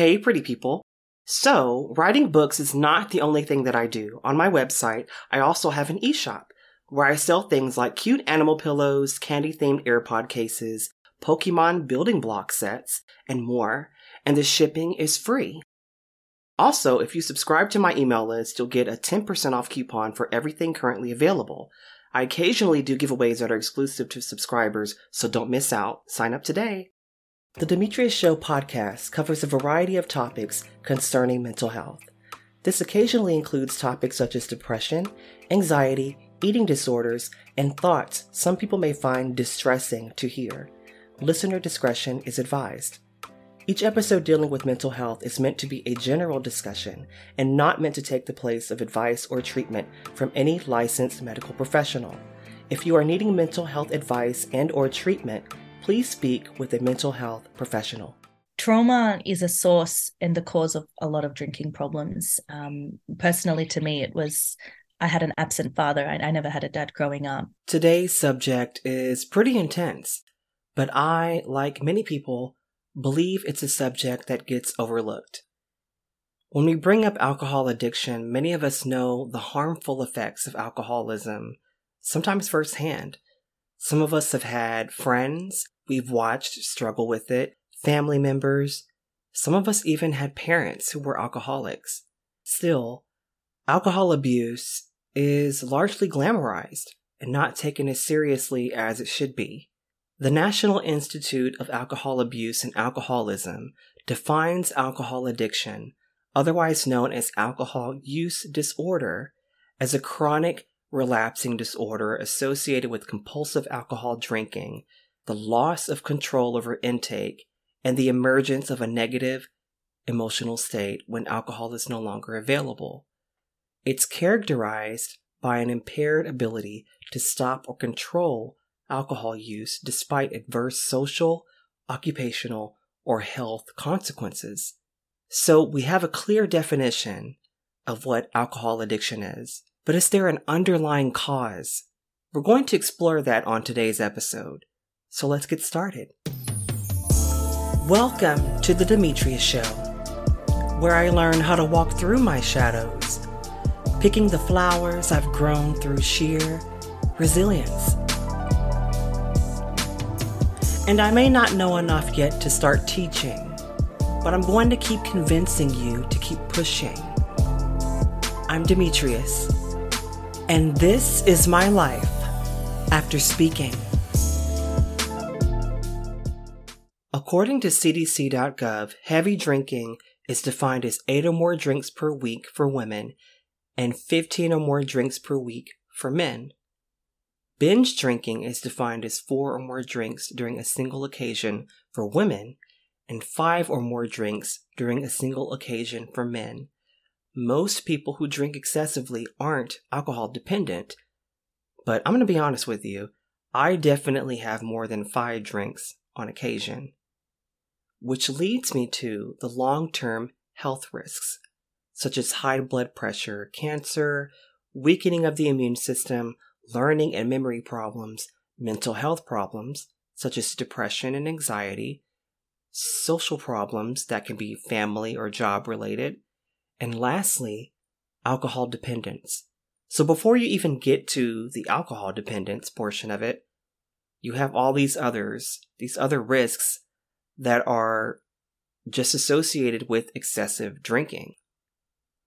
Hey, pretty people. So, writing books is not the only thing that I do. On my website, I also have an e-shop where I sell things like cute animal pillows, candy themed AirPod cases, Pokemon building block sets, and more. And the shipping is free. Also, if you subscribe to my email list, you'll get a 10% off coupon for everything currently available. I occasionally do giveaways that are exclusive to subscribers, so don't miss out. Sign up today. The Dimitrius Show podcast covers a variety of topics concerning mental health. This occasionally includes topics such as depression, anxiety, eating disorders, and thoughts some people may find distressing to hear. Listener discretion is advised. Each episode dealing with mental health is meant to be a general discussion and not meant to take the place of advice or treatment from any licensed medical professional. If you are needing mental health advice and or treatment, please speak with a mental health professional. Trauma is a source and the cause of a lot of drinking problems. Um, personally, to me, it was I had an absent father. I, I never had a dad growing up. Today's subject is pretty intense, but I, like many people, believe it's a subject that gets overlooked. When we bring up alcohol addiction, many of us know the harmful effects of alcoholism, sometimes firsthand. Some of us have had friends we've watched struggle with it, family members. Some of us even had parents who were alcoholics. Still, alcohol abuse is largely glamorized and not taken as seriously as it should be. The National Institute of Alcohol Abuse and Alcoholism defines alcohol addiction, otherwise known as alcohol use disorder, as a chronic relapsing disorder associated with compulsive alcohol drinking, the loss of control over intake, and the emergence of a negative emotional state when alcohol is no longer available. It's characterized by an impaired ability to stop or control alcohol use despite adverse social, occupational, or health consequences. So we have a clear definition of what alcohol addiction is. But is there an underlying cause? We're going to explore that on today's episode. So let's get started. Welcome to the Dimitrius Show, where I learn how to walk through my shadows, picking the flowers I've grown through sheer resilience. And I may not know enough yet to start teaching, but I'm going to keep convincing you to keep pushing. I'm Dimitrius and this is my life after speaking. According to CDC.gov, heavy drinking is defined as 8 or more drinks per week for women and 15 or more drinks per week for men. Binge drinking is defined as 4 or more drinks during a single occasion for women and 5 or more drinks during a single occasion for men most people who drink excessively aren't alcohol dependent. But I'm going to be honest with you, I definitely have more than five drinks on occasion. Which leads me to the long term health risks, such as high blood pressure, cancer, weakening of the immune system, learning and memory problems, mental health problems, such as depression and anxiety, social problems that can be family or job related, and lastly, alcohol dependence. So before you even get to the alcohol dependence portion of it, you have all these others, these other risks that are just associated with excessive drinking,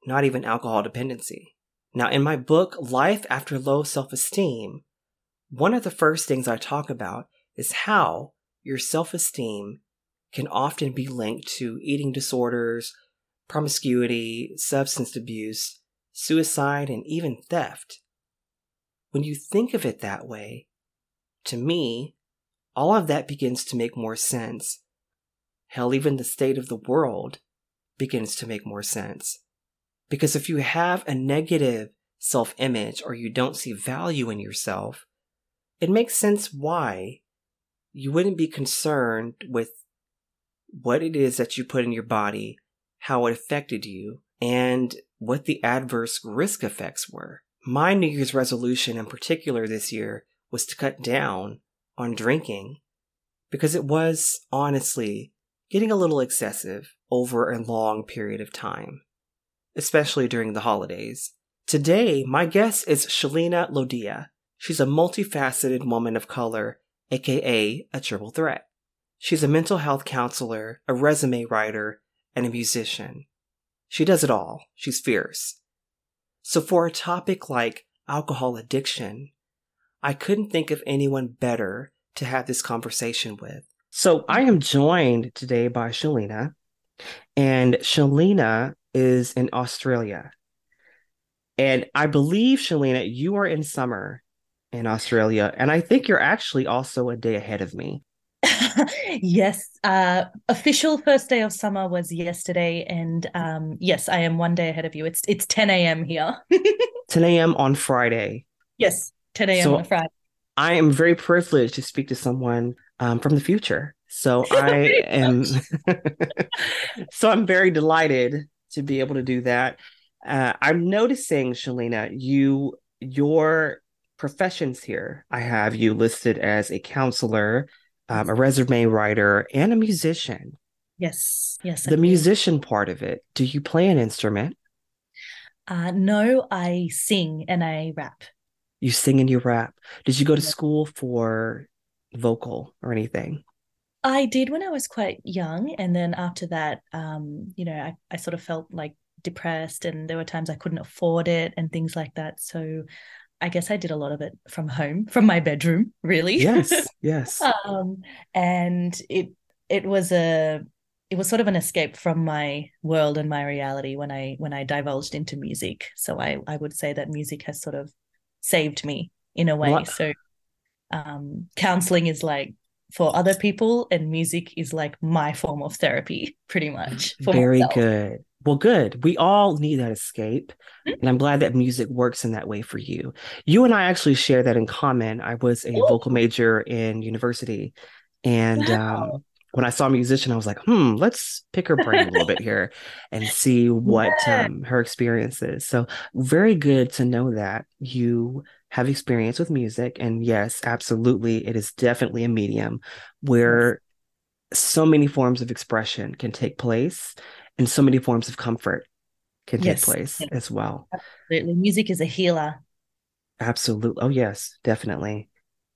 not even alcohol dependency. Now, in my book, Life After Low Self Esteem, one of the first things I talk about is how your self esteem can often be linked to eating disorders, promiscuity, substance abuse, suicide, and even theft. When you think of it that way, to me, all of that begins to make more sense. Hell, even the state of the world begins to make more sense. Because if you have a negative self image or you don't see value in yourself, it makes sense why you wouldn't be concerned with what it is that you put in your body how it affected you, and what the adverse risk effects were. My New Year's resolution in particular this year was to cut down on drinking because it was honestly getting a little excessive. over a long period of time, especially during the holidays. Today, my guest is Shalina Lodhia. She's a multifaceted woman of color, aka a triple threat. She's a mental health counselor, a resume writer, and a musician. She does it all. She's fierce. So for a topic like alcohol addiction, I couldn't think of anyone better to have this conversation with. So I am joined today by Shalina, and Shalina is in Australia. And I believe, Shalina, you are in summer in Australia. And I think you're actually also a day ahead of me. yes. Uh, official first day of summer was yesterday. And um, yes, I am one day ahead of you. It's it's 10 a.m. here. 10 a.m. on Friday. Yes, 10 a.m. So on Friday. I am very privileged to speak to someone um, from the future. So I am so I'm very delighted to be able to do that. Uh, I'm noticing, Shalina, you your professions here. I have you listed as a counselor, um, a resume writer, and a musician. Yes, yes. The musician part of it. Do you play an instrument? Uh, no, I sing and I rap. You sing and you rap. Did you go to school for vocal or anything? I did when I was quite young. And then after that, um, you know, I, I sort of felt like depressed and there were times I couldn't afford it and things like that. So I guess I did a lot of it from home, from my bedroom, really. Yes, yes. um, and it it was a it was sort of an escape from my world and my reality when I when I divulged into music. So I I would say that music has sort of saved me in a way. What? So um, counseling is like for other people, and music is like my form of therapy, pretty much. Very myself. good. Well, good. We all need that escape. Mm-hmm. And I'm glad that music works in that way for you. You and I actually share that in common. I was a Ooh. vocal major in university. And wow. um, when I saw a musician, I was like, hmm, let's pick her brain a little bit here and see what yeah. um, her experience is. So, very good to know that you have experience with music. And yes, absolutely, it is definitely a medium where so many forms of expression can take place and so many forms of comfort can yes. take place yes. as well. Absolutely. Music is a healer. Absolutely. Oh, yes, definitely.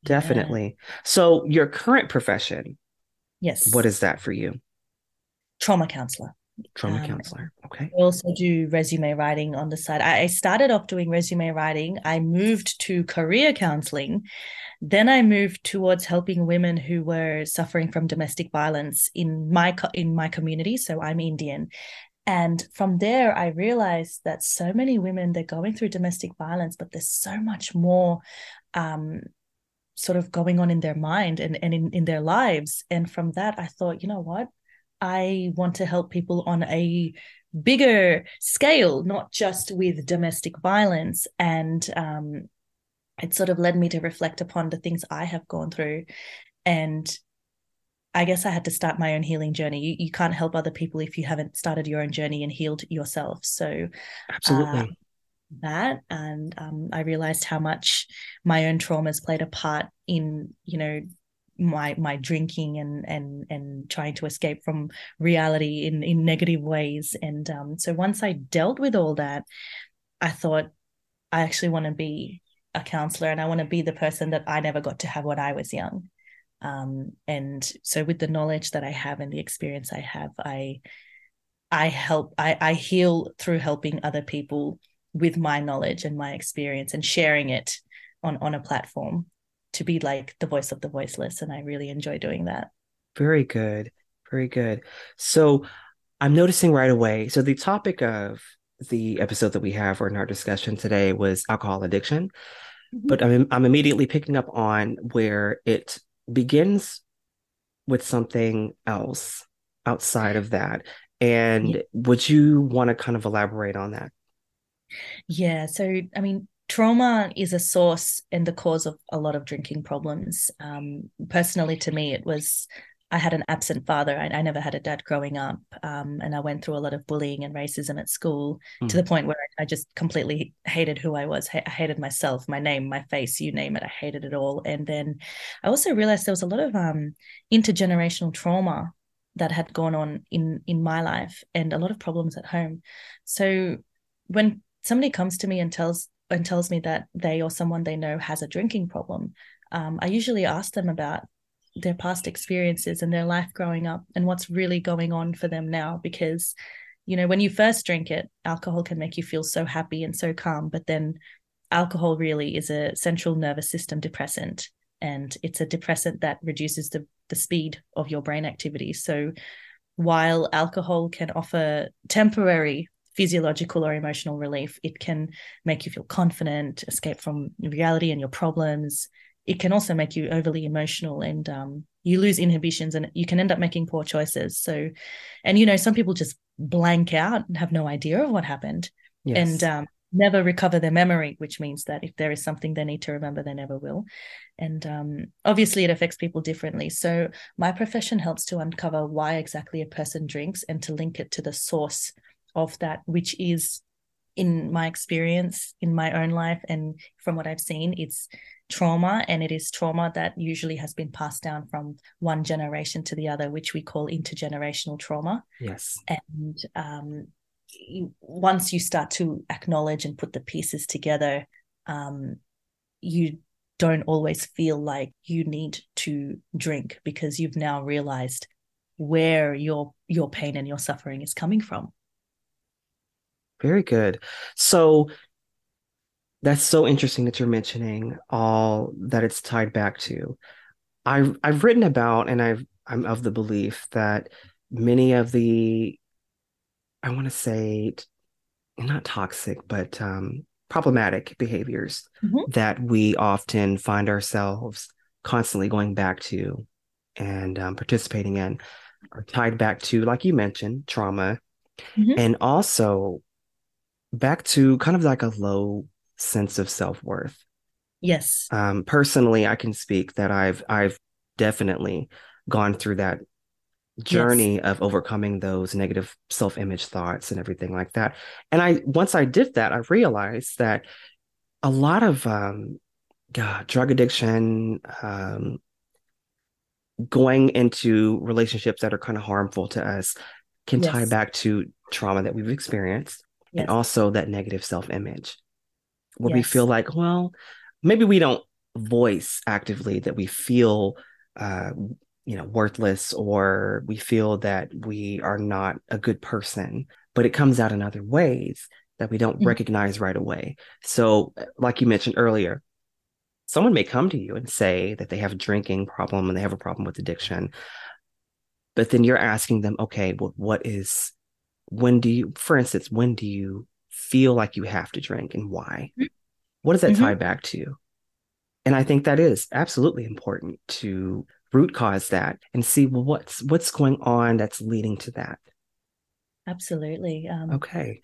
Definitely. Yeah. So, your current profession, yes. What is that for you? Trauma counselor. Trauma um, counselor. Okay. I also do resume writing on the side. I started off doing resume writing. I moved to career counseling. Then I moved towards helping women who were suffering from domestic violence in my in my community. So I'm Indian. And from there, I realized that so many women they're going through domestic violence, but there's so much more um, sort of going on in their mind and, and in, in their lives. And from that, I thought, you know what? I want to help people on a bigger scale, not just with domestic violence. And um, it sort of led me to reflect upon the things I have gone through. And I guess I had to start my own healing journey. You, you can't help other people if you haven't started your own journey and healed yourself. So, absolutely. Uh, that and um, i realized how much my own traumas played a part in you know my my drinking and and and trying to escape from reality in in negative ways. And um, so once i dealt with all that i thought i actually want to be a counselor and i want to be the person that i never got to have when i was young. Um, and so with the knowledge that i have and the experience i have i i help i i heal through helping other people with my knowledge and my experience and sharing it on on a platform to be like the voice of the voiceless and i really enjoy doing that very good very good so i'm noticing right away so the topic of the episode that we have or in our discussion today was alcohol addiction mm-hmm. but I'm, I'm immediately picking up on where it begins with something else outside of that and yeah. would you want to kind of elaborate on that yeah so i mean trauma is a source and the cause of a lot of drinking problems. Um, personally, to me, it was I had an absent father. I, I never had a dad growing up, um, and I went through a lot of bullying and racism at school mm. to the point where I just completely hated who I was. I hated myself, my name, my face, you name it. I hated it all. And then I also realized there was a lot of um, intergenerational trauma that had gone on in in my life and a lot of problems at home. So when somebody comes to me and tells and tells me that they or someone they know has a drinking problem, um, I usually ask them about their past experiences and their life growing up and what's really going on for them now because you know when you first drink it alcohol can make you feel so happy and so calm but then alcohol really is a central nervous system depressant and it's a depressant that reduces the, the speed of your brain activity. So while alcohol can offer temporary physiological or emotional relief it can make you feel confident escape from reality and your problems it can also make you overly emotional and um, you lose inhibitions and you can end up making poor choices. So, and you know, some people just blank out and have no idea of what happened yes. and um, never recover their memory, which means that if there is something they need to remember, they never will. And um, obviously, it affects people differently. So, my profession helps to uncover why exactly a person drinks and to link it to the source of that, which is in my experience in my own life and from what I've seen, it's trauma. And it is trauma that usually has been passed down from one generation to the other which we call intergenerational trauma. Yes. And um, once you start to acknowledge and put the pieces together um, you don't always feel like you need to drink because you've now realized where your your pain and your suffering is coming from very good so that's so interesting that you're mentioning all that it's tied back to. I've I've written about and I've I'm of the belief that many of the I want to say not toxic but um, problematic behaviors mm-hmm. that we often find ourselves constantly going back to and um, participating in are tied back to like you mentioned trauma mm-hmm. and also back to kind of like a low sense of self-worth yes um personally i can speak that i've i've definitely gone through that journey yes. of overcoming those negative self-image thoughts and everything like that and i once i did that i realized that a lot of um God, drug addiction um going into relationships that are kind of harmful to us can yes. tie back to trauma that we've experienced yes. and also that negative self-image where yes. we feel like, well, maybe we don't voice actively that we feel, uh, you know, worthless or we feel that we are not a good person, but it comes out in other ways that we don't mm-hmm. recognize right away. So, like you mentioned earlier, someone may come to you and say that they have a drinking problem and they have a problem with addiction. But then you're asking them, okay, well, what is, when do you, for instance, when do you feel like you have to drink and why? Mm-hmm. What does that mm-hmm. tie back to? And I think that is absolutely important to root cause that and see well what's what's going on that's leading to that. Absolutely. Um, okay.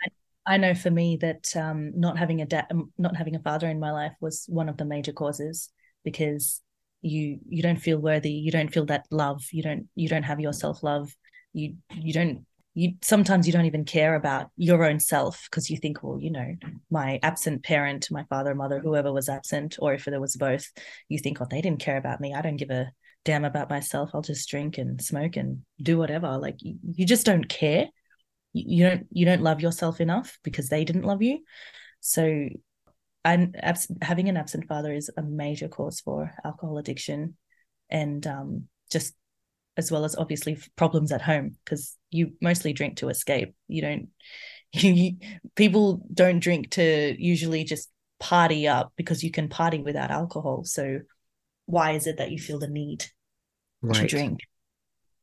I, I, know for me that um, not having a dad, um, not having a father in my life was one of the major causes because you you don't feel worthy, you don't feel that love, you don't you don't have your self love, you you don't you sometimes you don't even care about your own self because you think well you know my absent parent my father mother whoever was absent or if there was both you think oh they didn't care about me. I don't give a damn about myself. I'll just drink and smoke and do whatever. Like you, you just don't care. You, you don't you don't love yourself enough because they didn't love you. So and abs- having an absent father is a major cause for alcohol addiction and um, just as well as obviously problems at home because you mostly drink to escape. You don't, you, people don't drink to usually just party up because you can party without alcohol. So why is it that you feel the need right. to drink?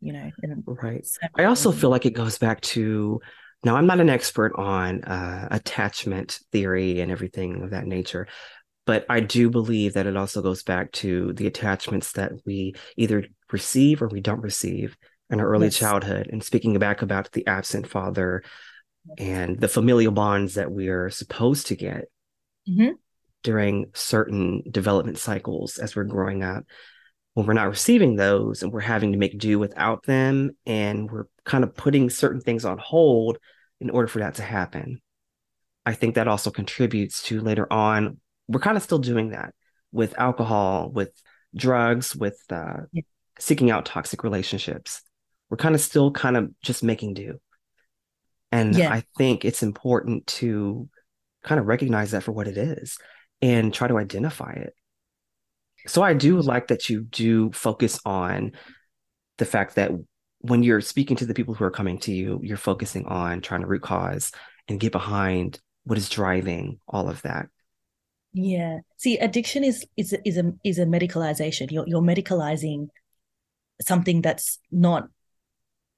You know, right. I also feel like it goes back to now I'm not an expert on uh, attachment theory and everything of that nature, but I do believe that it also goes back to the attachments that we either receive or we don't receive in our early yes. childhood. And speaking back about the absent father and the familial bonds that we are supposed to get mm-hmm. during certain development cycles as we're growing up. When we're not receiving those and we're having to make do without them, and we're kind of putting certain things on hold in order for that to happen. I think that also contributes to later on we're kind of still doing that with alcohol, with drugs, with uh, yeah. Seeking out toxic relationships. we're kind of still kind of just making do. And yeah. I think it's important to kind of recognize that for what it is and try to identify it. So I do like that you do focus on the fact that when you're speaking to the people who are coming to you, you're focusing on trying to root cause and get behind what is driving all of that. Yeah. See, addiction is is is a is a medicalization. You're you're medicalizing something that's not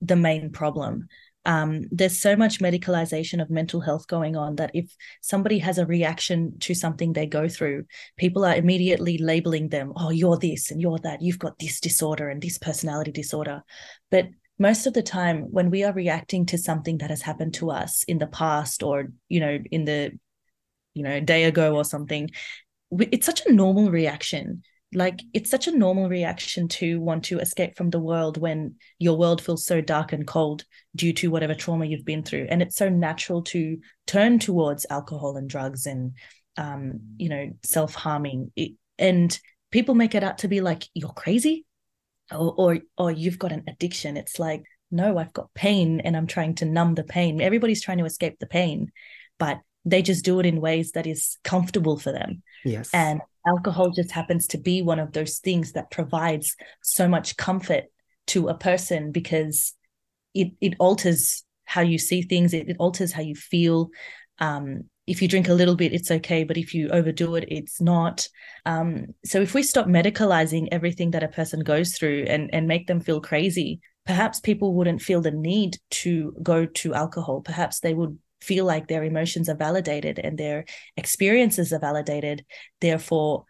the main problem. Um, there's so much medicalization of mental health going on that if somebody has a reaction to something they go through, people are immediately labeling them, oh, you're this and you're that, you've got this disorder and this personality disorder. But most of the time, when we are reacting to something that has happened to us in the past or, you know, in the, you know, day ago or something, it's such a normal reaction like it's such a normal reaction to want to escape from the world when your world feels so dark and cold due to whatever trauma you've been through. And it's so natural to turn towards alcohol and drugs and um, you know self-harming. And people make it out to be like you're crazy or, or or you've got an addiction. It's like no i've got pain and i'm trying to numb the pain. Everybody's trying to escape the pain but they just do it in ways that is comfortable for them. Yes. And alcohol just happens to be one of those things that provides so much comfort to a person because it it alters how you see things. It, it alters how you feel. Um, if you drink a little bit it's okay but if you overdo it it's not. Um, so if we stop medicalizing everything that a person goes through and and make them feel crazy perhaps people wouldn't feel the need to go to alcohol. Perhaps they would feel like their emotions are validated and their experiences are validated therefore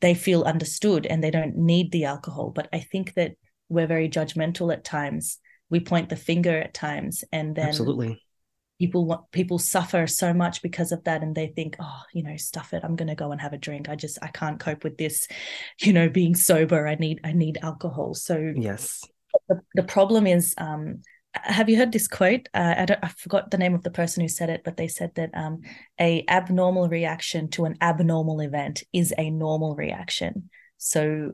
they feel understood and they don't need the alcohol. But i think that we're very judgmental at times. We point the finger at times and then absolutely. people want people suffer so much because of that and they think oh you know stuff it. I'm going to go and have a drink. I just i can't cope with this you know being sober. I need i need alcohol. So yes. the, the problem is um have you heard this quote? Uh, I, I forgot the name of the person who said it, but they said that um, a abnormal reaction to an abnormal event is a normal reaction. So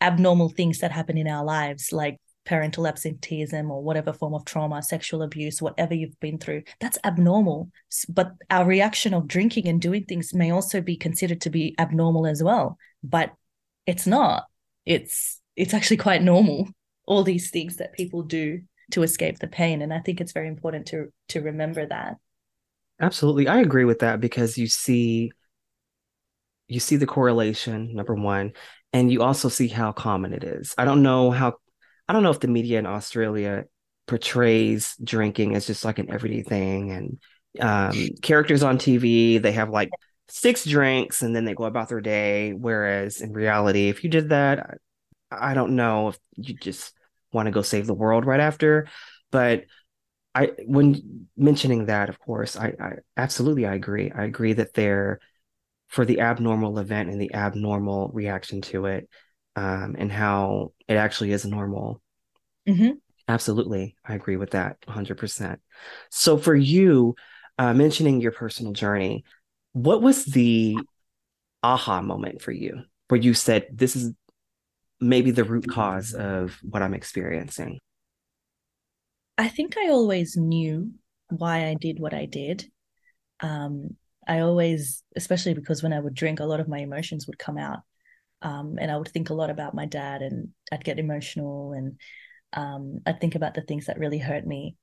abnormal things that happen in our lives, like parental absenteeism or whatever form of trauma, sexual abuse, whatever you've been through, that's abnormal. But our reaction of drinking and doing things may also be considered to be abnormal as well. But it's not. It's it's actually quite normal. All these things that people do to escape the pain and i think it's very important to to remember that. Absolutely. I agree with that because you see you see the correlation number one and you also see how common it is. I don't know how i don't know if the media in australia portrays drinking as just like an everyday thing and um, characters on tv they have like six drinks and then they go about their day. Whereas in reality if you did that I, I don't know if you just want to go save the world right after. But I, when mentioning that, of course, I, I absolutely I agree. I agree that they're for the abnormal event and the abnormal reaction to it, um, and how it actually is normal. Mm-hmm. Absolutely, I agree with that 100%. So, for you, uh, mentioning your personal journey, what was the aha moment for you where you said, This is maybe the root cause of what I'm experiencing? I think I always knew why I did what I did. Um, I always, especially because when I would drink, a lot of my emotions would come out. Um, and I would think a lot about my dad and I'd get emotional and um, I'd think about the things that really hurt me.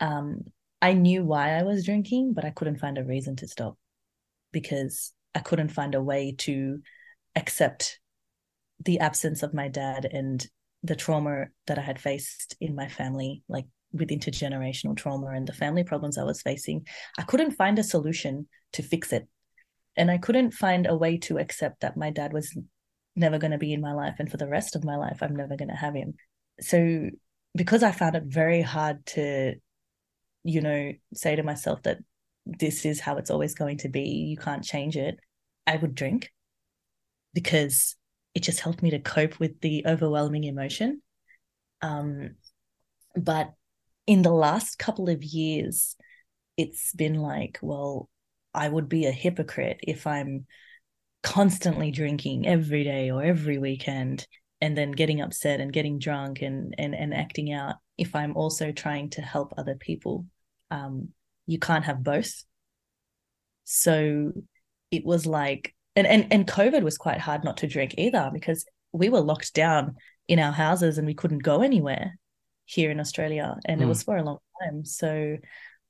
Um, I knew why I was drinking, but I couldn't find a reason to stop because I couldn't find a way to accept the absence of my dad and the trauma that I had faced in my family, like with intergenerational trauma and the family problems I was facing, I couldn't find a solution to fix it. And I couldn't find a way to accept that my dad was never going to be in my life. And for the rest of my life, I'm never going to have him. So, because I found it very hard to, you know, say to myself that this is how it's always going to be, you can't change it, I would drink because it just helped me to cope with the overwhelming emotion. Um, but in the last couple of years, it's been like, well, I would be a hypocrite if I'm constantly drinking every day or every weekend and then getting upset and getting drunk and and and acting out if I'm also trying to help other people. Um, you can't have both. So it was like, and, and, and COVID was quite hard not to drink either because we were locked down in our houses and we couldn't go anywhere here in Australia. And mm. it was for a long time. So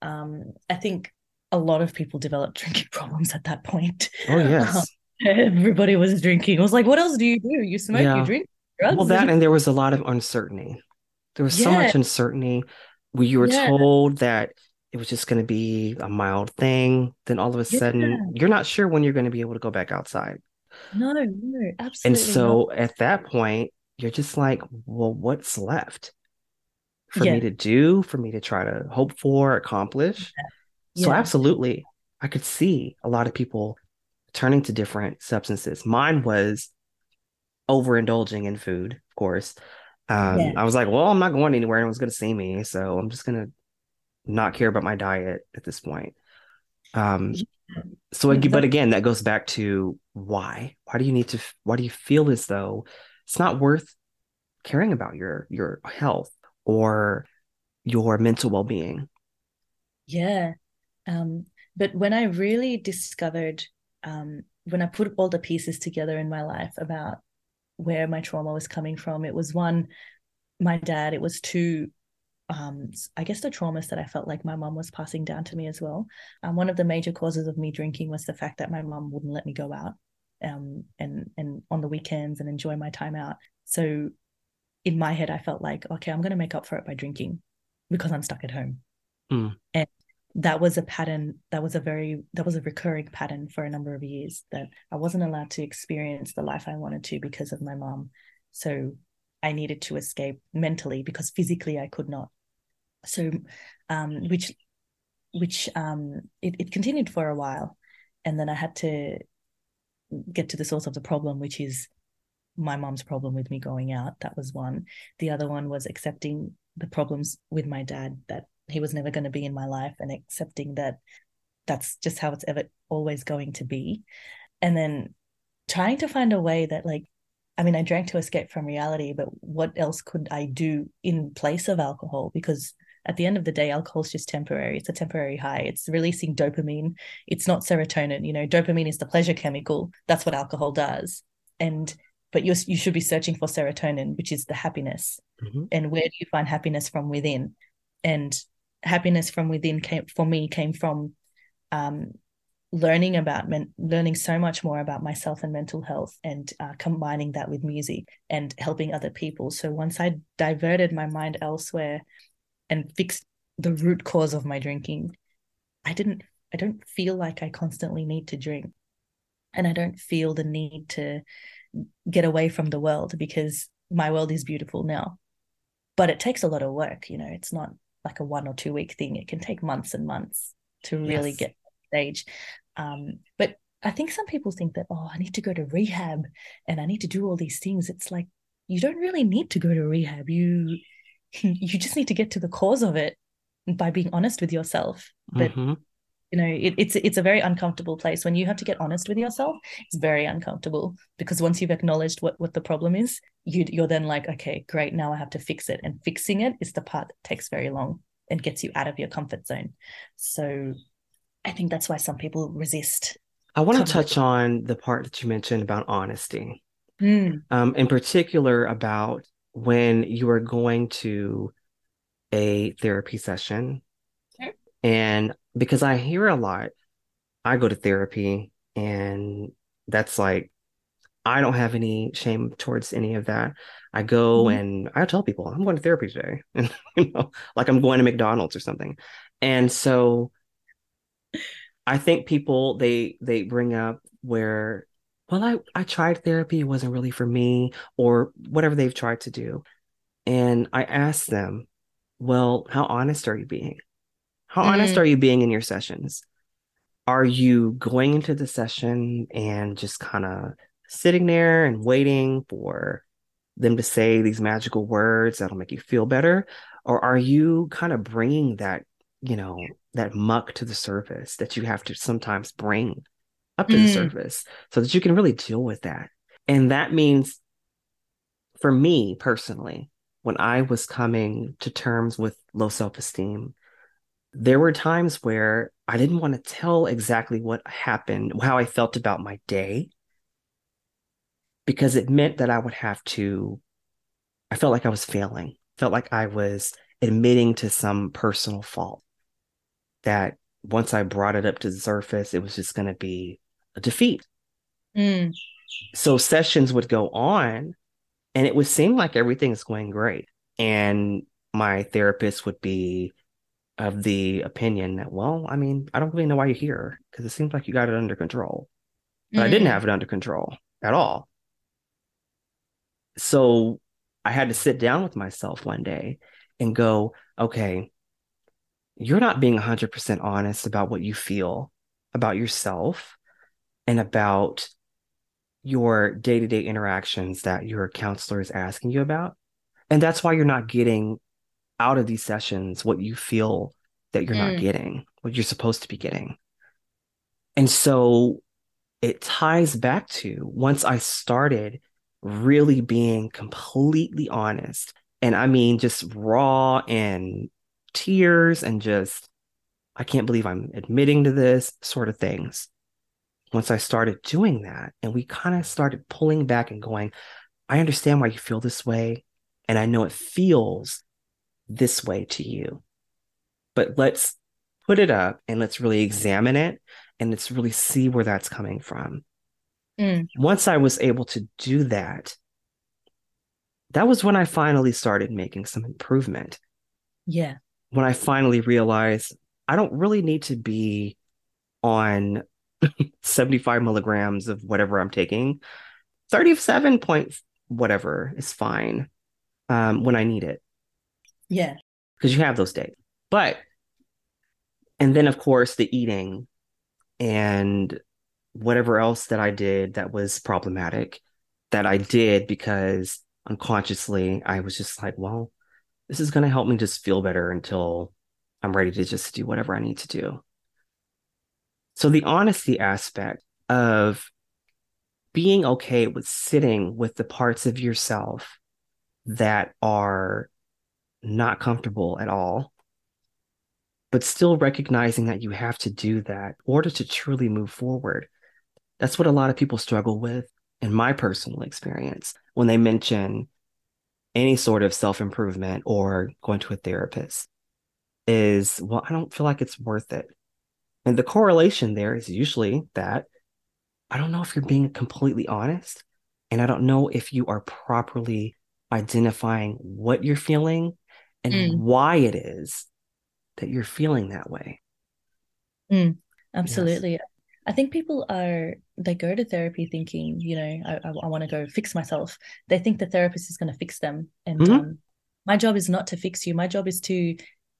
um, I think a lot of people developed drinking problems at that point. Oh, yes. everybody was drinking. I was like, what else do you do? You smoke, yeah. you drink drugs. Well, that and there was a lot of uncertainty. There was yeah. so much uncertainty you were yeah. told that it was just going to be a mild thing. Then all of a sudden, you're not sure when you're going to be able to go back outside. No, no, absolutely. And so not. at that point, you're just like, well, what's left for me to do, for me to try to hope for, accomplish? So, absolutely, I could see a lot of people turning to different substances. Mine was overindulging in food, of course. Um, yeah. I was like, well, I'm not going anywhere. No one's going to see me. So I'm just going to not care about my diet at this point. Um, so, but again, that goes back to why? Why do you need to, why do you feel as though it's not worth caring about your, your health or your mental well-being? Yeah. Um, but when I really discovered um, when I put all the pieces together in my life about where my trauma was coming from, it was one, my dad, it was two, um, I guess the traumas that I felt like my mom was passing down to me as well. Um, one of the major causes of me drinking was the fact that my mom wouldn't let me go out um, and and on the weekends and enjoy my time out. So in my head, I felt like, okay, I'm going to make up for it by drinking because I'm stuck at home. Mm. And that was a pattern that was a very that was a recurring pattern for a number of years that i wasn't allowed to experience the life i wanted to because of my mom so i needed to escape mentally because physically i could not so um which which um it, it continued for a while. And then i had to get to the source of the problem which is my mom's problem with me going out. That was one. The other one was accepting the problems with my dad that he was never going to be in my life and accepting that that's just how it's ever always going to be. And then trying to find a way that like i mean i drank to escape from reality but what else could i do in place of alcohol? Because at the end of the day alcohol is just temporary. It's a temporary high. It's releasing dopamine. It's not serotonin. You know dopamine is the pleasure chemical. That's what alcohol does. And but you you should be searching for serotonin which is the happiness. Mm-hmm. and where do you find happiness from within? And happiness from within came for me came from um, learning about men, learning so much more about myself and mental health and uh, combining that with music and helping other people. So once i diverted my mind elsewhere and fix the root cause of my drinking i didn't i don't feel like i constantly need to drink and i don't feel the need to get away from the world because my world is beautiful now but it takes a lot of work you know it's not like a one or two week thing. It can take months and months to really yes. get stage. Um, but I think some people think that, oh, I need to go to rehab and I need to do all these things. It's like you don't really need to go to rehab. You you just need to get to the cause of it by being honest with yourself. But mm-hmm. you know, it, it's it's a very uncomfortable place when you have to get honest with yourself. It's very uncomfortable because once you've acknowledged what what the problem is, you you're then like, okay, great, now I have to fix it, and fixing it is the part that takes very long and gets you out of your comfort zone. So I think that's why some people resist. I want to touch on the part that you mentioned about honesty, mm. um, in particular about when you are going to a therapy session. Sure. And because I hear a lot, I go to therapy and that's like I don't have any shame towards any of that. I go mm-hmm. and I tell people I'm going to therapy today, and you know, like I'm going to McDonald's or something. And so, I think people they they bring up where, well, I I tried therapy, it wasn't really for me, or whatever they've tried to do, and I asked them, well, how honest are you being? How mm-hmm. honest are you being in your sessions? Are you going into the session and just kind of sitting there and waiting for them to say these magical words that'll make you feel better? Or are you kind of bringing that, you know, that muck to the surface that you have to sometimes bring up to mm. the surface so that you can really deal with that? And that means for me personally, when I was coming to terms with low self esteem, there were times where I didn't want to tell exactly what happened, how I felt about my day, because it meant that I would have to, I felt like I was failing, felt like I was admitting to some personal fault that once I brought it up to the surface, it was just going to be a defeat. Mm. So sessions would go on and it would seem like everything is going great. And my therapist would be of the opinion that, well, I mean, I don't really know why you're here because it seems like you got it under control. But mm. I didn't mm. have it under control at all. So I had to sit down with myself one day and go, okay, you're not being 100% honest about what you feel about yourself and about your day to day interactions that your counselor is asking you about. And that's why you're not getting out of these sessions what you feel that you're mm. not getting, what you're supposed to be getting. And so it ties back to once I started really being completely honest, and I mean just raw and tears and just, I can't believe I'm admitting to this sort of things. Once I started doing that, and we kind of started pulling back and going, I understand why you feel this way. And I know it feels this way to you. But let's put it up and let's really examine it and let's really see where that's coming from. Mm. Once I was able to do that, that was when I finally started making some improvement. Yeah when I finally realized I don't really need to be on 75 milligrams of whatever I'm taking. 37 point whatever is fine um, when I need it. Yeah. Because you have those days. But, and then of course, the eating and whatever else that I did that was problematic that I did because unconsciously I was just like, well, this is going to help me just feel better until I'm ready to just do whatever I need to do. So, the honesty aspect of being okay with sitting with the parts of yourself that are not comfortable at all, but still recognizing that you have to do that in order to truly move forward. That's what a lot of people struggle with in my personal experience when they mention any sort of self improvement or going to a therapist is, well, I don't feel like it's worth it. And the correlation there is usually that I don't know if you're being completely honest. And I don't know if you are properly identifying what you're feeling and mm. why it is that you're feeling that way. Mm, absolutely. Yes. I think people are they go to therapy thinking, you know, I, I, I want to go fix myself. They think the therapist is going to fix them, and mm-hmm. um, my job is not to fix you. My job is to,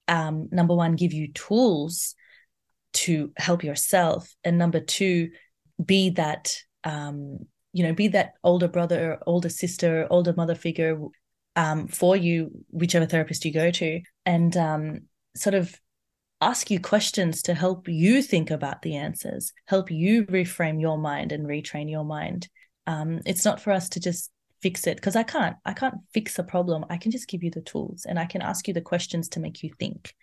um, number one, give you tools to help yourself, and number two, be that, um, you know, be that older brother, older sister, older mother figure um, for you, whichever therapist you go to, and um, sort of ask you questions to help you think about the answers, help you reframe your mind and retrain your mind. Um, it's not for us to just fix it because I can't. I can't fix a problem. I can just give you the tools and I can ask you the questions to make you think.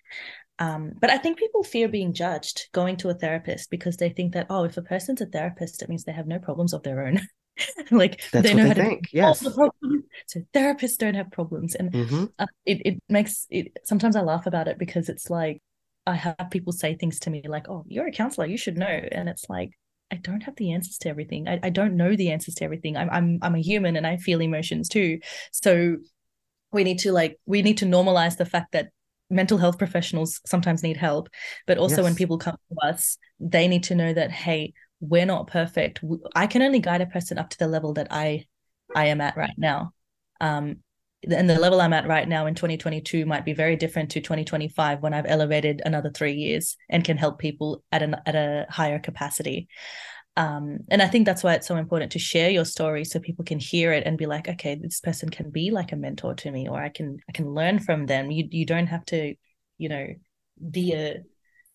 Um, but I think people fear being judged going to a therapist because they think that oh, if a person's a therapist, it means they have no problems of their own. like That's they know how they to think. yes. the problems. So therapists don't have problems, and mm-hmm. uh, it it makes it. Sometimes I laugh about it because it's like I have people say things to me like, "Oh, you're a counselor, you should know," and it's like I don't have the answers to everything. I, I don't know the answers to everything. I'm I'm I'm a human and I feel emotions too. So we need to like we need to normalize the fact that mental health professionals sometimes need help, but also yes. when people come to us, they need to know that hey, we're not perfect. I can only guide a person up to the level that I I am at right now. Um, and the level I'm at right now in 2022 might be very different to 2025 when I've elevated another three years and can help people at an at a higher capacity. Um, and I think that's why it's so important to share your story so people can hear it and be like, okay, this person can be like a mentor to me, or I can I can learn from them. You you don't have to, you know, be a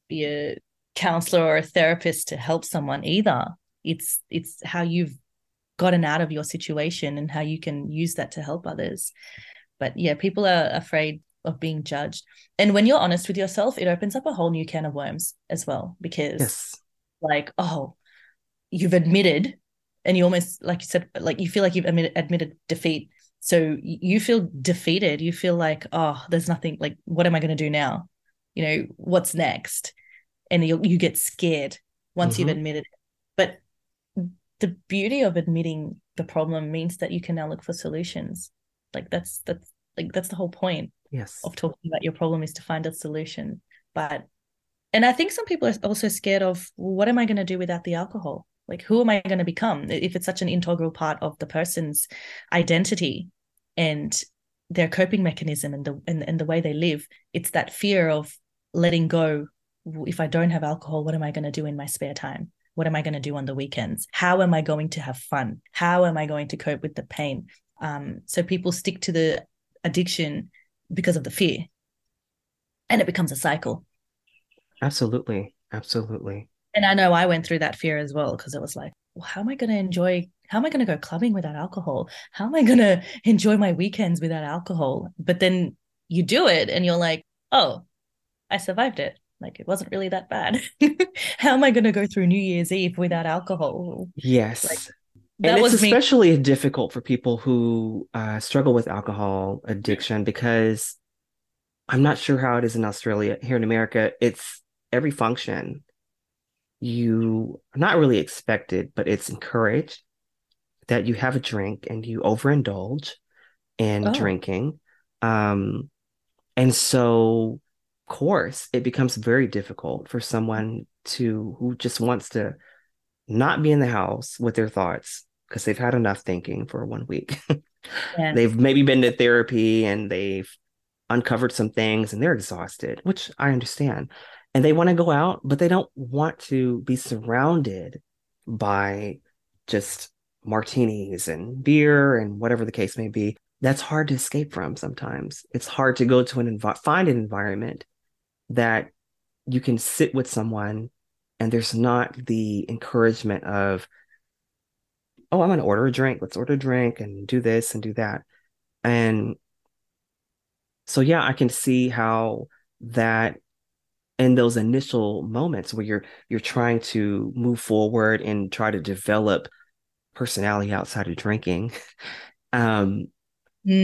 be a counselor or a therapist to help someone either. It's it's how you've gotten out of your situation and how you can use that to help others but yeah people are afraid of being judged and when you're honest with yourself it opens up a whole new can of worms as well because Yes. like oh you've admitted and you almost like you said like you feel like you've admitted, admitted defeat so you feel defeated you feel like oh there's nothing like what am i going to do now you know what's next and you you get scared once you've Mhm. admitted it but the beauty of admitting the problem means that you can now look for solutions like that's that's like that's the whole point Yes. of talking about your problem is to find a solution. But and I think some people are also scared of well, what am I going to do without the alcohol? Like who am I going to become if it's such an integral part of the person's identity and their coping mechanism and the and, and the way they live? It's that fear of letting go. If I don't have alcohol, what am I going to do in my spare time? What am I going to do on the weekends? How am I going to have fun? How am I going to cope with the pain? Um, so people stick to the addiction because of the fear and it becomes a cycle Absolutely. Absolutely. And i know i went through that fear as well because it was like well, how am i going to enjoy how am i going to go clubbing without alcohol? How am i going to enjoy my weekends without alcohol? But then you do it and you're like oh i survived it. Like it wasn't really that bad. How am i going to go through new year's eve without alcohol? Yes. Like, and that it's was me. especially difficult for people who uh, struggle with alcohol addiction because I'm not sure how it is in Australia. Here in America, it's every function you not really expected, but it's encouraged that you have a drink and you overindulge in Oh. drinking. Um, and so, of course, it becomes very difficult for someone to who just wants to not be in the house with their thoughts because they've had enough thinking for one week. yeah. they've maybe been to therapy and they've uncovered some things and they're exhausted, which I understand. And they want to go out, but they don't want to be surrounded by just martinis and beer and whatever the case may be. That's hard to escape from sometimes. It's hard to go to an envi- find an environment that you can sit with someone and there's not the encouragement of, oh, I'm going to order a drink. Let's order a drink and do this and do that. And so, yeah, I can see how that in those initial moments where you're you're trying to move forward and try to develop personality outside of drinking, um,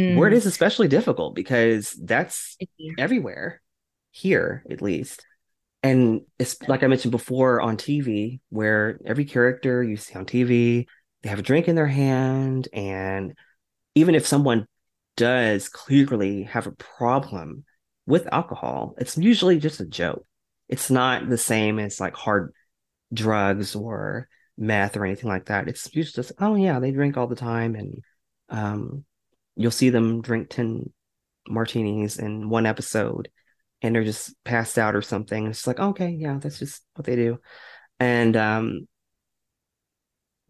where it Mm. especially difficult because that's Mm. everywhere here at least and it's like i mentioned before on tv where every character you see on tv they have a drink in their hand and even if someone does clearly have a problem with alcohol it's usually just a joke it's not the same as like hard drugs or meth or anything like that it's usually just oh yeah they drink all the time and um you'll see them drink 10 martinis in one episode and they're just passed out or something. It's like, okay, yeah, that's just what they do. And um,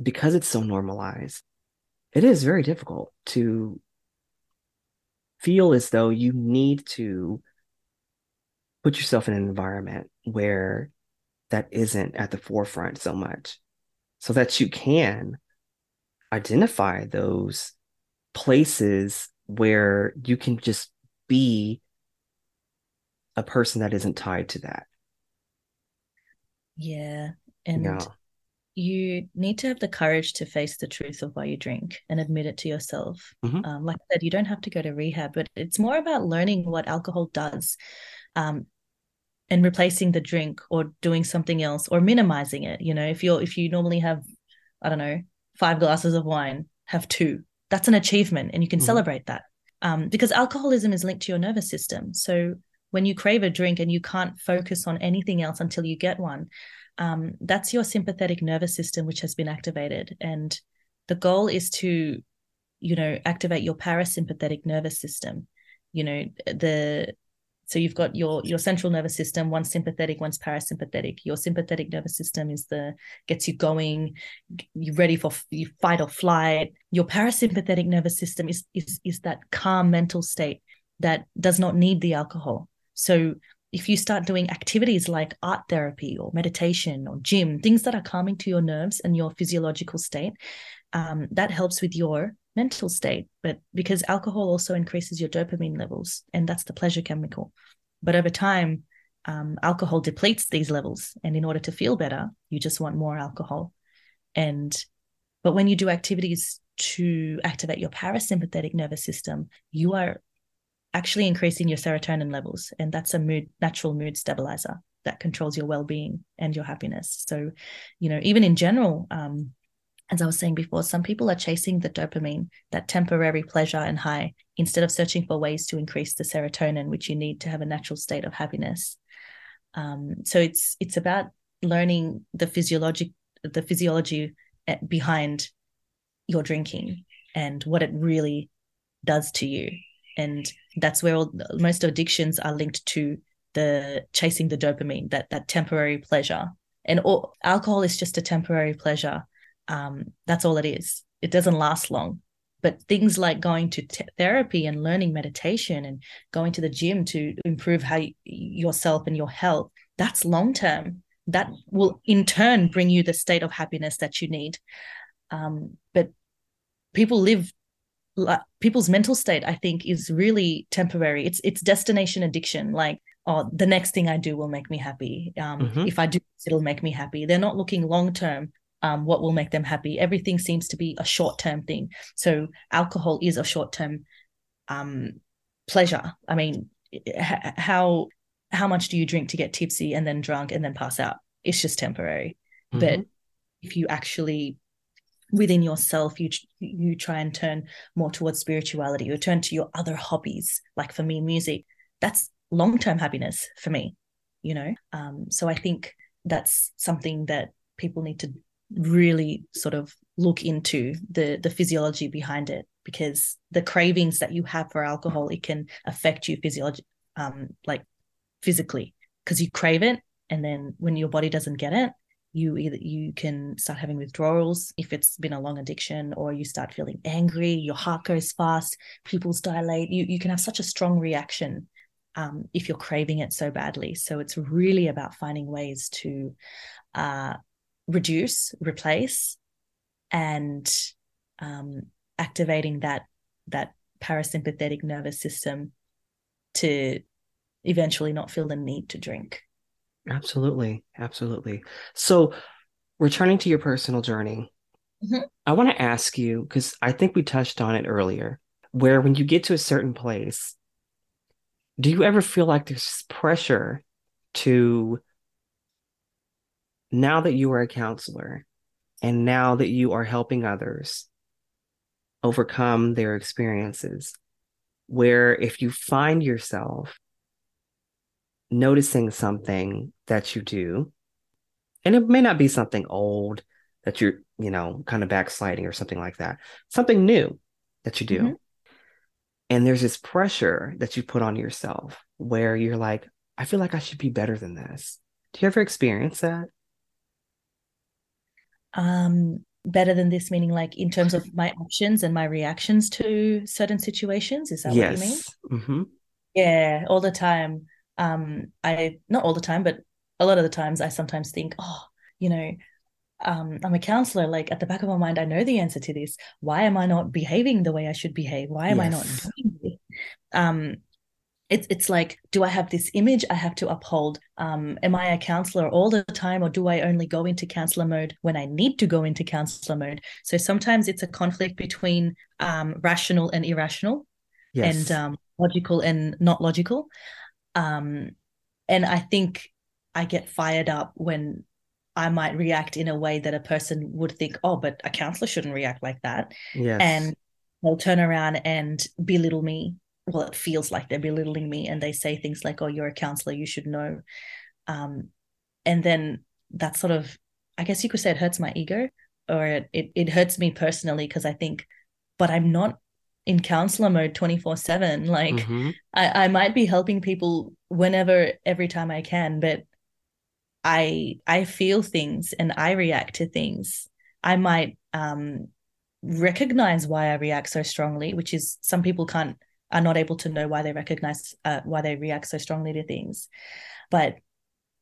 because it's so normalized, it is very difficult to feel as though you need to put yourself in an environment where that isn't at the forefront so much so that you can identify those places where you can just be a person that isn't tied to that. yeah and Yeah. You need to have the courage to face the truth of why you drink and admit it to yourself. Mhm. Um, like I said, you don't have to go to rehab, but it's more about learning what alcohol does um, and replacing the drink or doing something else or minimizing it. You know, if you're if you normally have, I don't know, five glasses of wine, have two. That's an achievement, and you can Mhm. celebrate that. Um, because alcoholism is linked to your nervous system. So when you crave a drink and you can't focus on anything else until you get one, um, that's your sympathetic nervous system which has been activated. And the goal is to you know activate your parasympathetic nervous system. You know the so you've got your your central nervous system one's sympathetic one's parasympathetic. Your sympathetic nervous system is the gets you going you're ready for you fight or flight. Your parasympathetic nervous system is is is that calm mental state that does not need the alcohol. So if you start doing activities like art therapy or meditation or gym, things that are calming to your nerves and your physiological state, um, that helps with your mental state, but because alcohol also increases your dopamine levels, and that's the pleasure chemical. But over time, um, alcohol depletes these levels, and in order to feel better, you just want more alcohol. And but when you do activities to activate your parasympathetic nervous system, you are actually increasing your serotonin levels, and that's a mood natural mood stabilizer that controls your well-being and your happiness. So, you know, even in general, um, as I was saying before, some people are chasing the dopamine, that temporary pleasure and high, instead of searching for ways to increase the serotonin, which you need to have a natural state of happiness. Um, so it's it's about learning the physiologic the physiology eh, behind your drinking and what it really does to you, and that's where all, most addictions are linked to the chasing the dopamine, that that temporary pleasure. And all, alcohol is just a temporary pleasure um, that's all it is. It doesn't last long. But things like going to therapy and learning meditation and going to the gym to improve how you, yourself and your health, that's long term. That will in turn bring you the state of happiness that you need. Um, but people live people's mental state i think is really temporary it's it's destination addiction like oh the next thing i do will make me happy um, mm-hmm. if i do it'll make me happy they're not looking long term um, what will make them happy. Everything seems to be a short term thing. So alcohol is a short term um, pleasure. I mean, h- how how much do you drink to get tipsy and then drunk and then pass out? It's just temporary. Mm-hmm. But if you actually within yourself you you try and turn more towards spirituality you turn to your other hobbies like for me music that's long-term happiness for me you know? Um, so i think that's something that people need to really sort of look into the the physiology behind it because the cravings that you have for alcohol it can affect you physiology um like physically because you crave it and then when your body doesn't get it you either you can start having withdrawals if it's been a long addiction or you start feeling angry your heart goes fast pupils dilate you you can have such a strong reaction um, if you're craving it so badly so it's really about finding ways to uh, reduce, replace, and um, activating that that parasympathetic nervous system to eventually not feel the need to drink. Absolutely, absolutely. So, returning to your personal journey, mm-hmm. I want to ask you because I think we touched on it earlier, where when you get to a certain place, do you ever feel like there's pressure to now that you are a counselor and now that you are helping others overcome their experiences, where if you find yourself noticing something that you do, and it may not be something old that you're, you know, kind of backsliding or something like that, something new that you do. Mm-hmm. And there's this pressure that you put on yourself where you're like, I feel like I should be better than this. Do you ever experience that? um, better than this meaning like in terms of my actions and my reactions to certain situations is that yes. what you mean mm-hmm. yeah all the time um i not all the time but a lot of the times i sometimes think oh you know um, I'm a counselor. Like at the back of my mind, I know the answer to this. Why am I not behaving the way I should behave? Why am yes. I not doing this? Um, it's it's like do i have this image i have to uphold um, am i a counselor all the time or do i only go into counselor mode when i need to go into counselor mode so sometimes it's a conflict between um, rational and irrational yes. and um, logical and not logical um, and i think i get fired up when i might react in a way that a person would think oh but a counselor shouldn't react like that yes. and they'll turn around and belittle me well, it feels like they're belittling me and they say things like, oh, you're a counselor, you should know. Um, and then that sort of, I guess you could say it hurts my ego or it, it, it hurts me personally because I think, but I'm not in counselor mode 24 7. Like mm-hmm. I, I might be helping people whenever, every time I can, but I I feel things and I react to things. I might um recognize why I react so strongly, which is some people can't are not able to know why they recognize uh, why they react so strongly to things but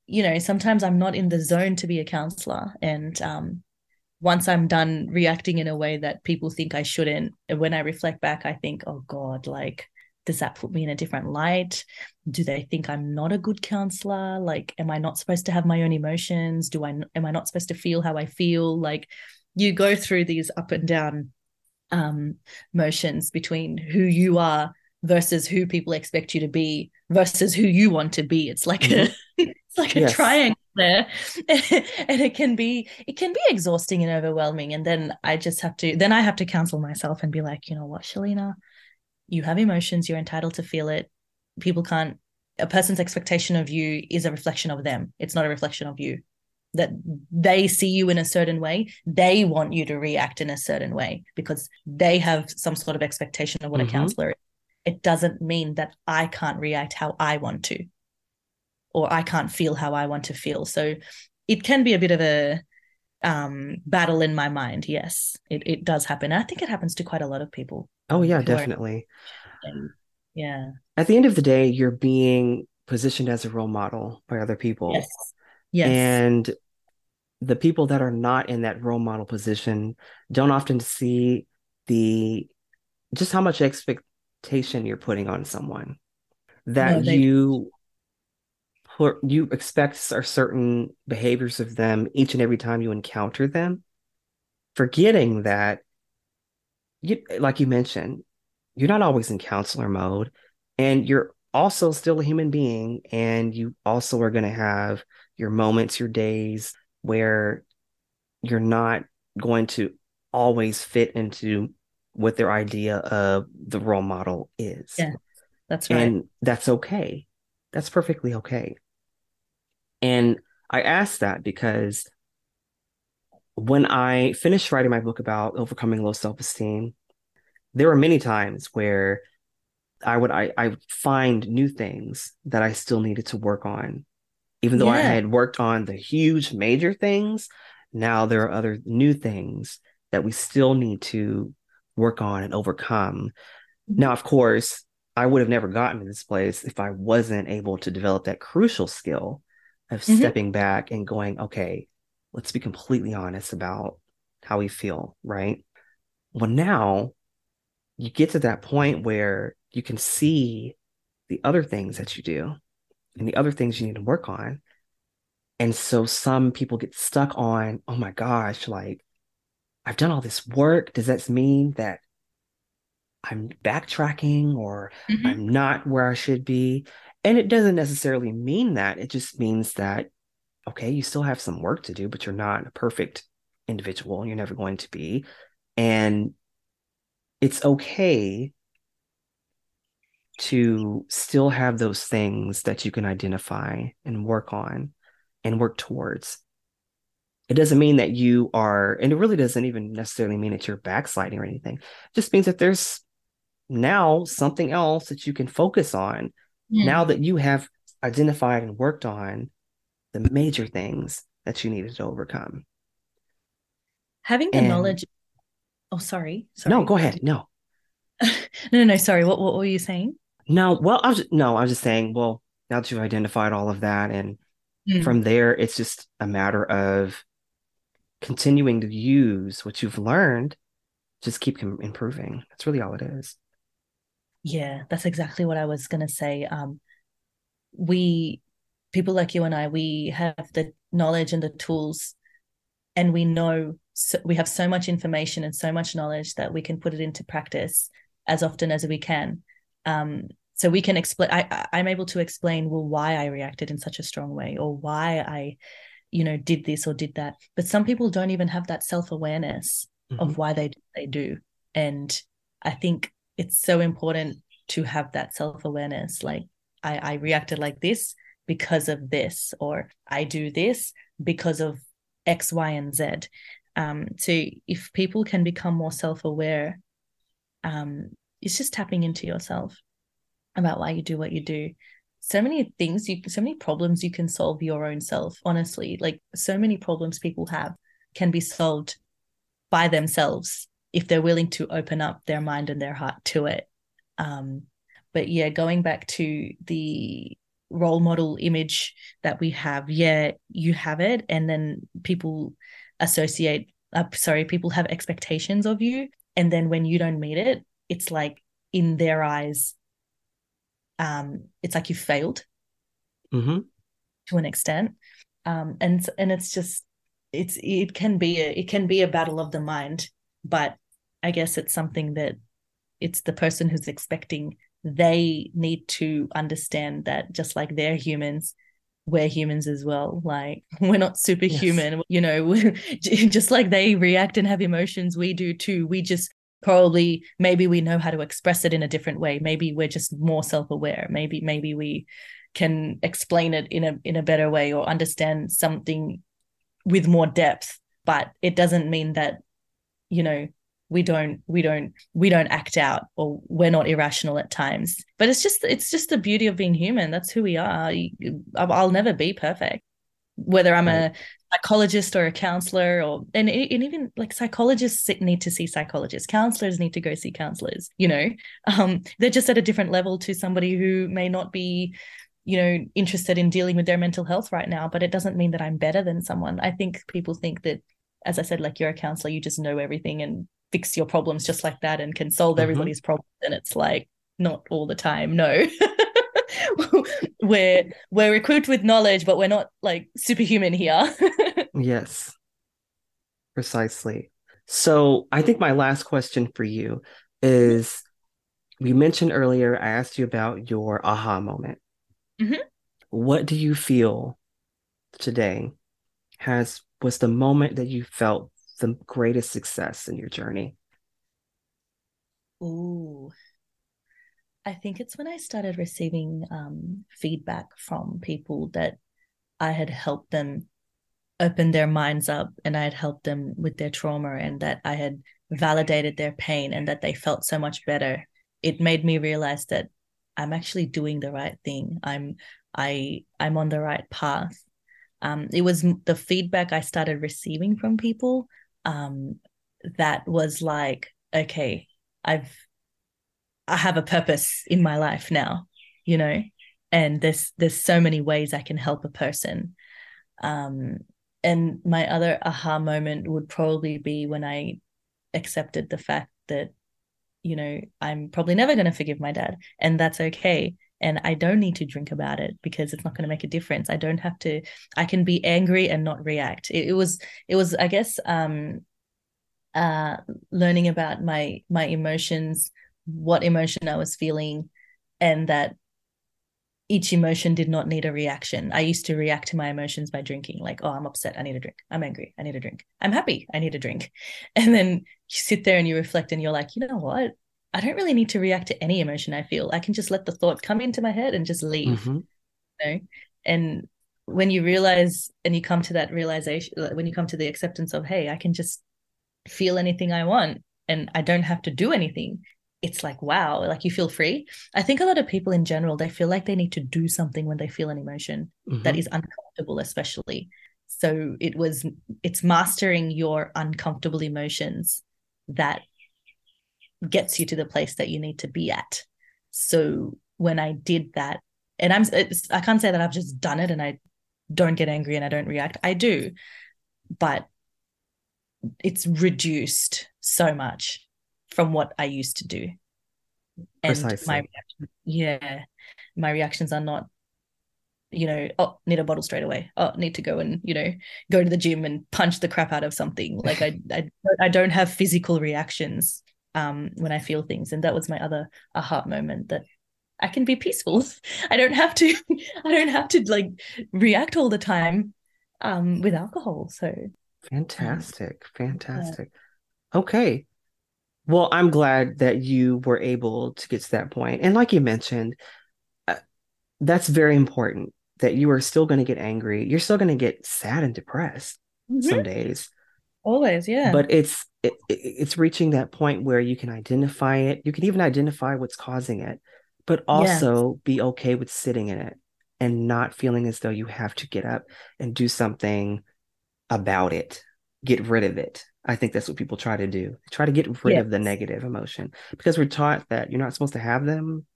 you know sometimes i'm not in the zone to be a counselor and um, once I'm done reacting in a way that people think I shouldn't, when I reflect back, I think, oh God, like, does that put me in a different light? Do they think I'm not a good counselor? Like, am I not supposed to have my own emotions? Do I, am I not supposed to feel how I feel? Like, you go through these up and down um, motions between who you are versus who people expect you to be versus who you want to be. It's like mm-hmm. a, it's like yes. a triangle there. And it can be it can be exhausting and overwhelming. And then i just have to then i have to counsel myself and be like you know what shalina? You have emotions. You're entitled to feel it. People can't a person's expectation of you is a reflection of them. It's not a reflection of you. That they see you in a certain way. They want you to react in a certain way because they have some sort of expectation of what mm-hmm. a counselor is. It doesn't mean that i can't react how i want to or I can't feel how I want to feel. So it can be a bit of a um, battle in my mind. Yes, it, it does happen. I think it happens to quite a lot of people. Oh, yeah, definitely. Are, yeah. At the end of the day, you're being positioned as a role model by other people. Yes. Yes. And the people that are not in that role model position don't often see the just how much expectation you're putting on someone that no, they, you you expect are certain behaviors of them each and every time you encounter them, forgetting that you like you mentioned, you're not always in counselor mode and you're also still a human being and you also are going to have your moments, your days where you're not going to always fit into what their idea of the role model is. Yeah. That's right. And that's okay. That's perfectly okay. And I asked that because when I finished writing my book about overcoming low self esteem, there were many times where I would I, I find new things that I still needed to work on. Even though yeah. I had worked on the huge major things, now there are other new things that we still need to work on and overcome. Mm-hmm. Now, of course, I would have never gotten to this place if I wasn't able to develop that crucial skill of mm-hmm. stepping back and going, okay, let's be completely honest about how we feel, right? Well, now you get to that point where you can see the other things that you do and the other things you need to work on. And so some people get stuck on, oh my gosh, like I've done all this work. Does that mean that I'm backtracking or mm-hmm. I'm not where I should be? And it doesn't necessarily mean that. It just means that, okay, you still have some work to do, but you're not a perfect individual. And you're never going to be. And it's okay to still have those things that you can identify and work on and work towards. It doesn't mean that you are, and it really doesn't even necessarily mean that you're backsliding or anything. It just means that there's now something else that you can focus on mm. now that you have identified and worked on the major things that you needed to overcome. Having the and, knowledge. Oh, sorry. sorry. No, go ahead. No. no, no, no. Sorry. What, what were you saying? No, well, I was just, no, I was just saying, well, now that you've identified all of that, and mm. from there, it's just a matter of continuing to use what you've learned, just keep improving. That's really all it is. Yeah, that's exactly what I was going to say. Um, we, people like you and I, we have the knowledge and the tools, and we know so, we have so much information and so much knowledge that we can put it into practice as often as we can. Um, so we can explain. I, I'm able to explain well why I reacted in such a strong way, or why I, you know, did this or did that. But some people don't even have that self awareness mm-hmm. of why they they do, and I think it's so important to have that self-awareness like I, I reacted like this because of this or i do this because of x y and z. Um, so if people can become more self-aware um, it's just tapping into yourself about why you do what you do. So many things you so many problems you can solve your own self honestly. Like so many problems people have can be solved by themselves if they're willing to open up their mind and their heart to it. Um, but yeah, going back to the role model image that we have, yeah, you have it, and then people associate uh, sorry, people have expectations of you. And then when you don't meet it, it's like in their eyes, um, it's like you failed mm-hmm. to an extent. Um, and and it's just it's it can be a it can be a battle of the mind, but I guess it's something that it's the person who's expecting. They need to understand that just like they're humans we're humans as well. Like we're not superhuman yes. you know just like they react and have emotions we do too. We just probably maybe we know how to express it in a different way. Maybe we're just more self-aware. Maybe maybe we can explain it in a in a better way or understand something with more depth. But it doesn't mean that you know we don't we don't we don't act out or we're not irrational at times. But it's just it's just the beauty of being human. That's who we are. I'll never be perfect whether i'm a psychologist or a counselor or and, and even like psychologists need to see psychologists. Counselors need to go see counselors you know? Um, they're just at a different level to somebody who may not be you know interested in dealing with their mental health right now but it doesn't mean that i'm better than someone. I think people think that as i said like you're a counselor you just know everything and fix your problems just like that and can solve mm-hmm. everybody's problems and it's like not all the time no. We're we're equipped with knowledge but we're not like superhuman here. Yes. Precisely. So i think my last question for you is we mentioned earlier i asked you about your aha moment. Mm-hmm. what do you feel today has was the moment that you felt the greatest success in your journey? Ooh. I think it's when I started receiving um, feedback from people that I had helped them open their minds up and I had helped them with their trauma and that I had validated their pain and that they felt so much better. It made me realize that I'm actually doing the right thing. I'm I I'm on the right path. Um, it was the feedback I started receiving from people um, that was like, okay, I've I have a purpose in my life now, you know, and there's there's so many ways I can help a person. Um, and my other aha moment would probably be when I accepted the fact that, you know, I'm probably never going to forgive my dad, and that's okay. And I don't need to drink about it because it's not going to make a difference. I don't have to. I can be angry and not react. It, it was. It was. I guess. Um, uh, learning about my my emotions, what emotion I was feeling, and that each emotion did not need a reaction. I used to react to my emotions by drinking, like, oh, I'm upset, I need a drink. I'm angry, I need a drink. I'm happy, I need a drink. And then you sit there and you reflect and you're like, you know what? I don't really need to react to any emotion I feel. I can just let the thought come into my head and just leave. Mm-hmm. You know? And when you realize and you come to that realization, when you come to the acceptance of, hey, I can just feel anything I want and I don't have to do anything. It's like, wow, like you feel free. I think a lot of people in general, they feel like they need to do something when they feel an emotion mm-hmm. that is uncomfortable, especially. So it was, it's mastering your uncomfortable emotions that gets you to the place that you need to be at. So when I did that, and I'm, I can't say that I've just done it and I don't get angry and I don't react. I do, but it's reduced so much from what I used to do. And Precisely. my yeah, my reactions are not, you know, oh, need a bottle straight away. Oh, need to go and you know go to the gym and punch the crap out of something. Like I, I, I don't have physical reactions um when I feel things, and that was my other aha moment that I can be peaceful. I don't have to. I don't have to like react all the time um with alcohol. So Fantastic. Fantastic. Yeah. Okay. Well, I'm glad that you were able to get to that point. And like you mentioned, uh, that's very important that you are still going to get angry. You're still going to get sad and depressed mm-hmm. some days. Always, yeah. But it's it, it's reaching that point where you can identify it. You can even identify what's causing it, but also yes. be okay with sitting in it and not feeling as though you have to get up and do something about it, get rid of it. I think that's what people try to do. Try to get rid yes. of the negative emotion because we're taught that you're not supposed to have them.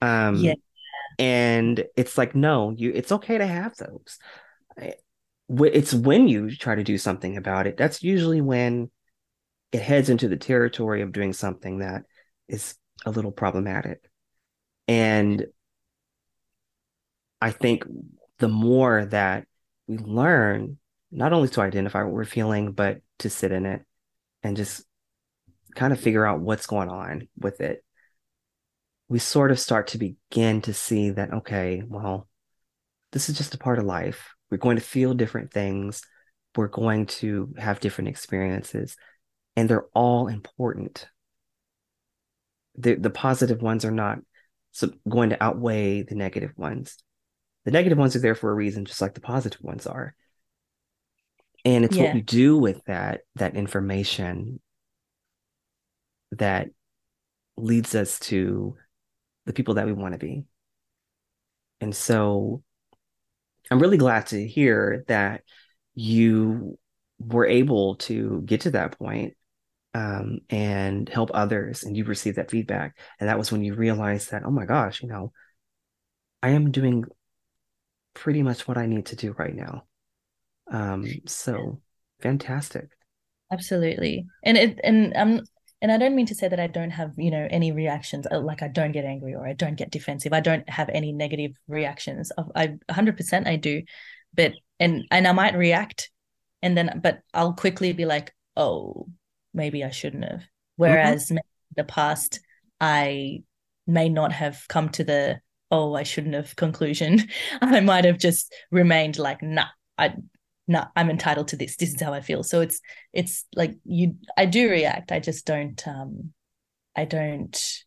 Um, yeah. And it's like, no, you. It's okay to have those. It's when you try to do something about it that's usually when it heads into the territory of doing something that is a little problematic. And i think the more that we learn not only to identify what we're feeling but to sit in it and just kind of figure out what's going on with it we sort of start to begin to see that okay well this is just a part of life we're going to feel different things. We're going to have different experiences, and they're all important. The, the positive ones are not going to outweigh the negative ones. The negative ones are there for a reason, just like the positive ones are. And it's yeah. what we do with that that information that leads us to the people that we want to be. And so I'm really glad to hear that you were able to get to that point, um, and help others and you received that feedback. And that was when you realized that, oh my gosh, you know, I am doing pretty much what I need to do right now. Um, so fantastic. Absolutely. And it, and I'm, and I don't mean to say that I don't have, you know, any reactions, uh, like I don't get angry or I don't get defensive. I don't have any negative reactions. I 100% I do, but and and I might react, and then but I'll quickly be like, oh, maybe I shouldn't have. Whereas mm-hmm. in the past, I may not have come to the oh, I shouldn't have conclusion. I might have just remained like, nah, I no, I'm entitled to this. This is how I feel. So it's it's like you I do react. I just don't um I don't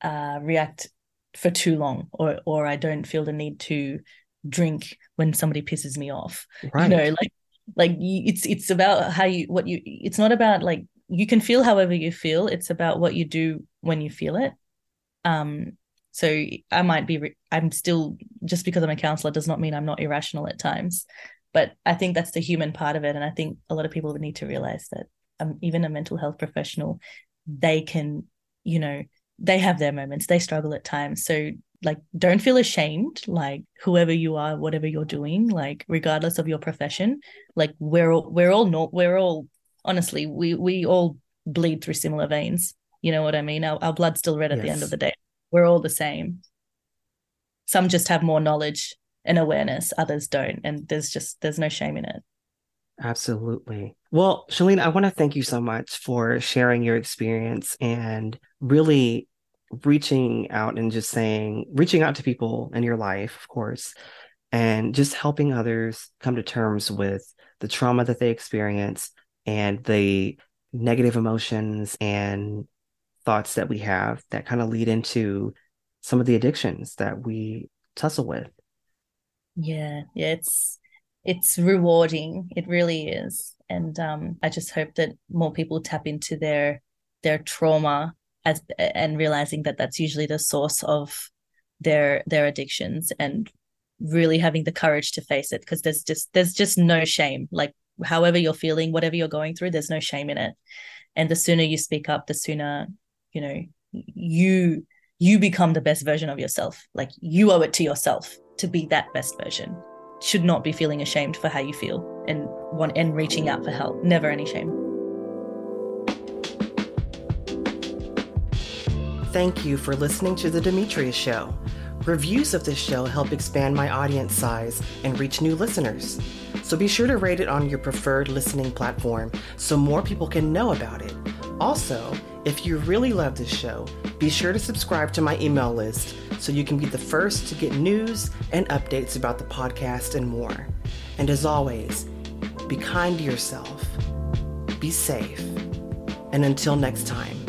uh react for too long or or I don't feel the need to drink when somebody pisses me off. Right. You know, like like it's it's about how you what you it's not about like you can feel however you feel. It's about what you do when you feel it. Um so I might be I'm still just because I'm a counselor does not mean I'm not irrational at times but I think that's the human part of it. And I think a lot of people would need to realize that um, even a mental health professional, they can, you know, they have their moments, they struggle at times. So like don't feel ashamed like whoever you are whatever you're doing like regardless of your profession like we're all we're all not we're all honestly we we all bleed through similar veins you know what i mean our, our blood's still red at yes. the end of the day we're all the same some just have more knowledge and awareness others don't and there's just there's no shame in it. Absolutely. Well Shalina i want to thank you so much for sharing your experience and really reaching out and just saying reaching out to people in your life of course and just helping others come to terms with the trauma that they experience and the negative emotions and thoughts that we have that kind of lead into some of the addictions that we tussle with yeah yeah it's it's rewarding. It really is. And um i just hope that more people tap into their their trauma as and realizing that that's usually the source of their their addictions and really having the courage to face it because there's just there's just no shame. Like however you're feeling whatever you're going through there's no shame in it. And the sooner you speak up the sooner you know you you become the best version of yourself. Like you owe it to yourself to be that best version. Should not be feeling ashamed for how you feel and want and reaching out for help. Never any shame. Thank you for listening to The Dimitrius Show. Reviews of this show help expand my audience size and reach new listeners. So be sure to rate it on your preferred listening platform so more people can know about it. Also, if you really love this show, be sure to subscribe to my email list so you can be the first to get news and updates about the podcast and more. And as always, be kind to yourself, be safe, and until next time,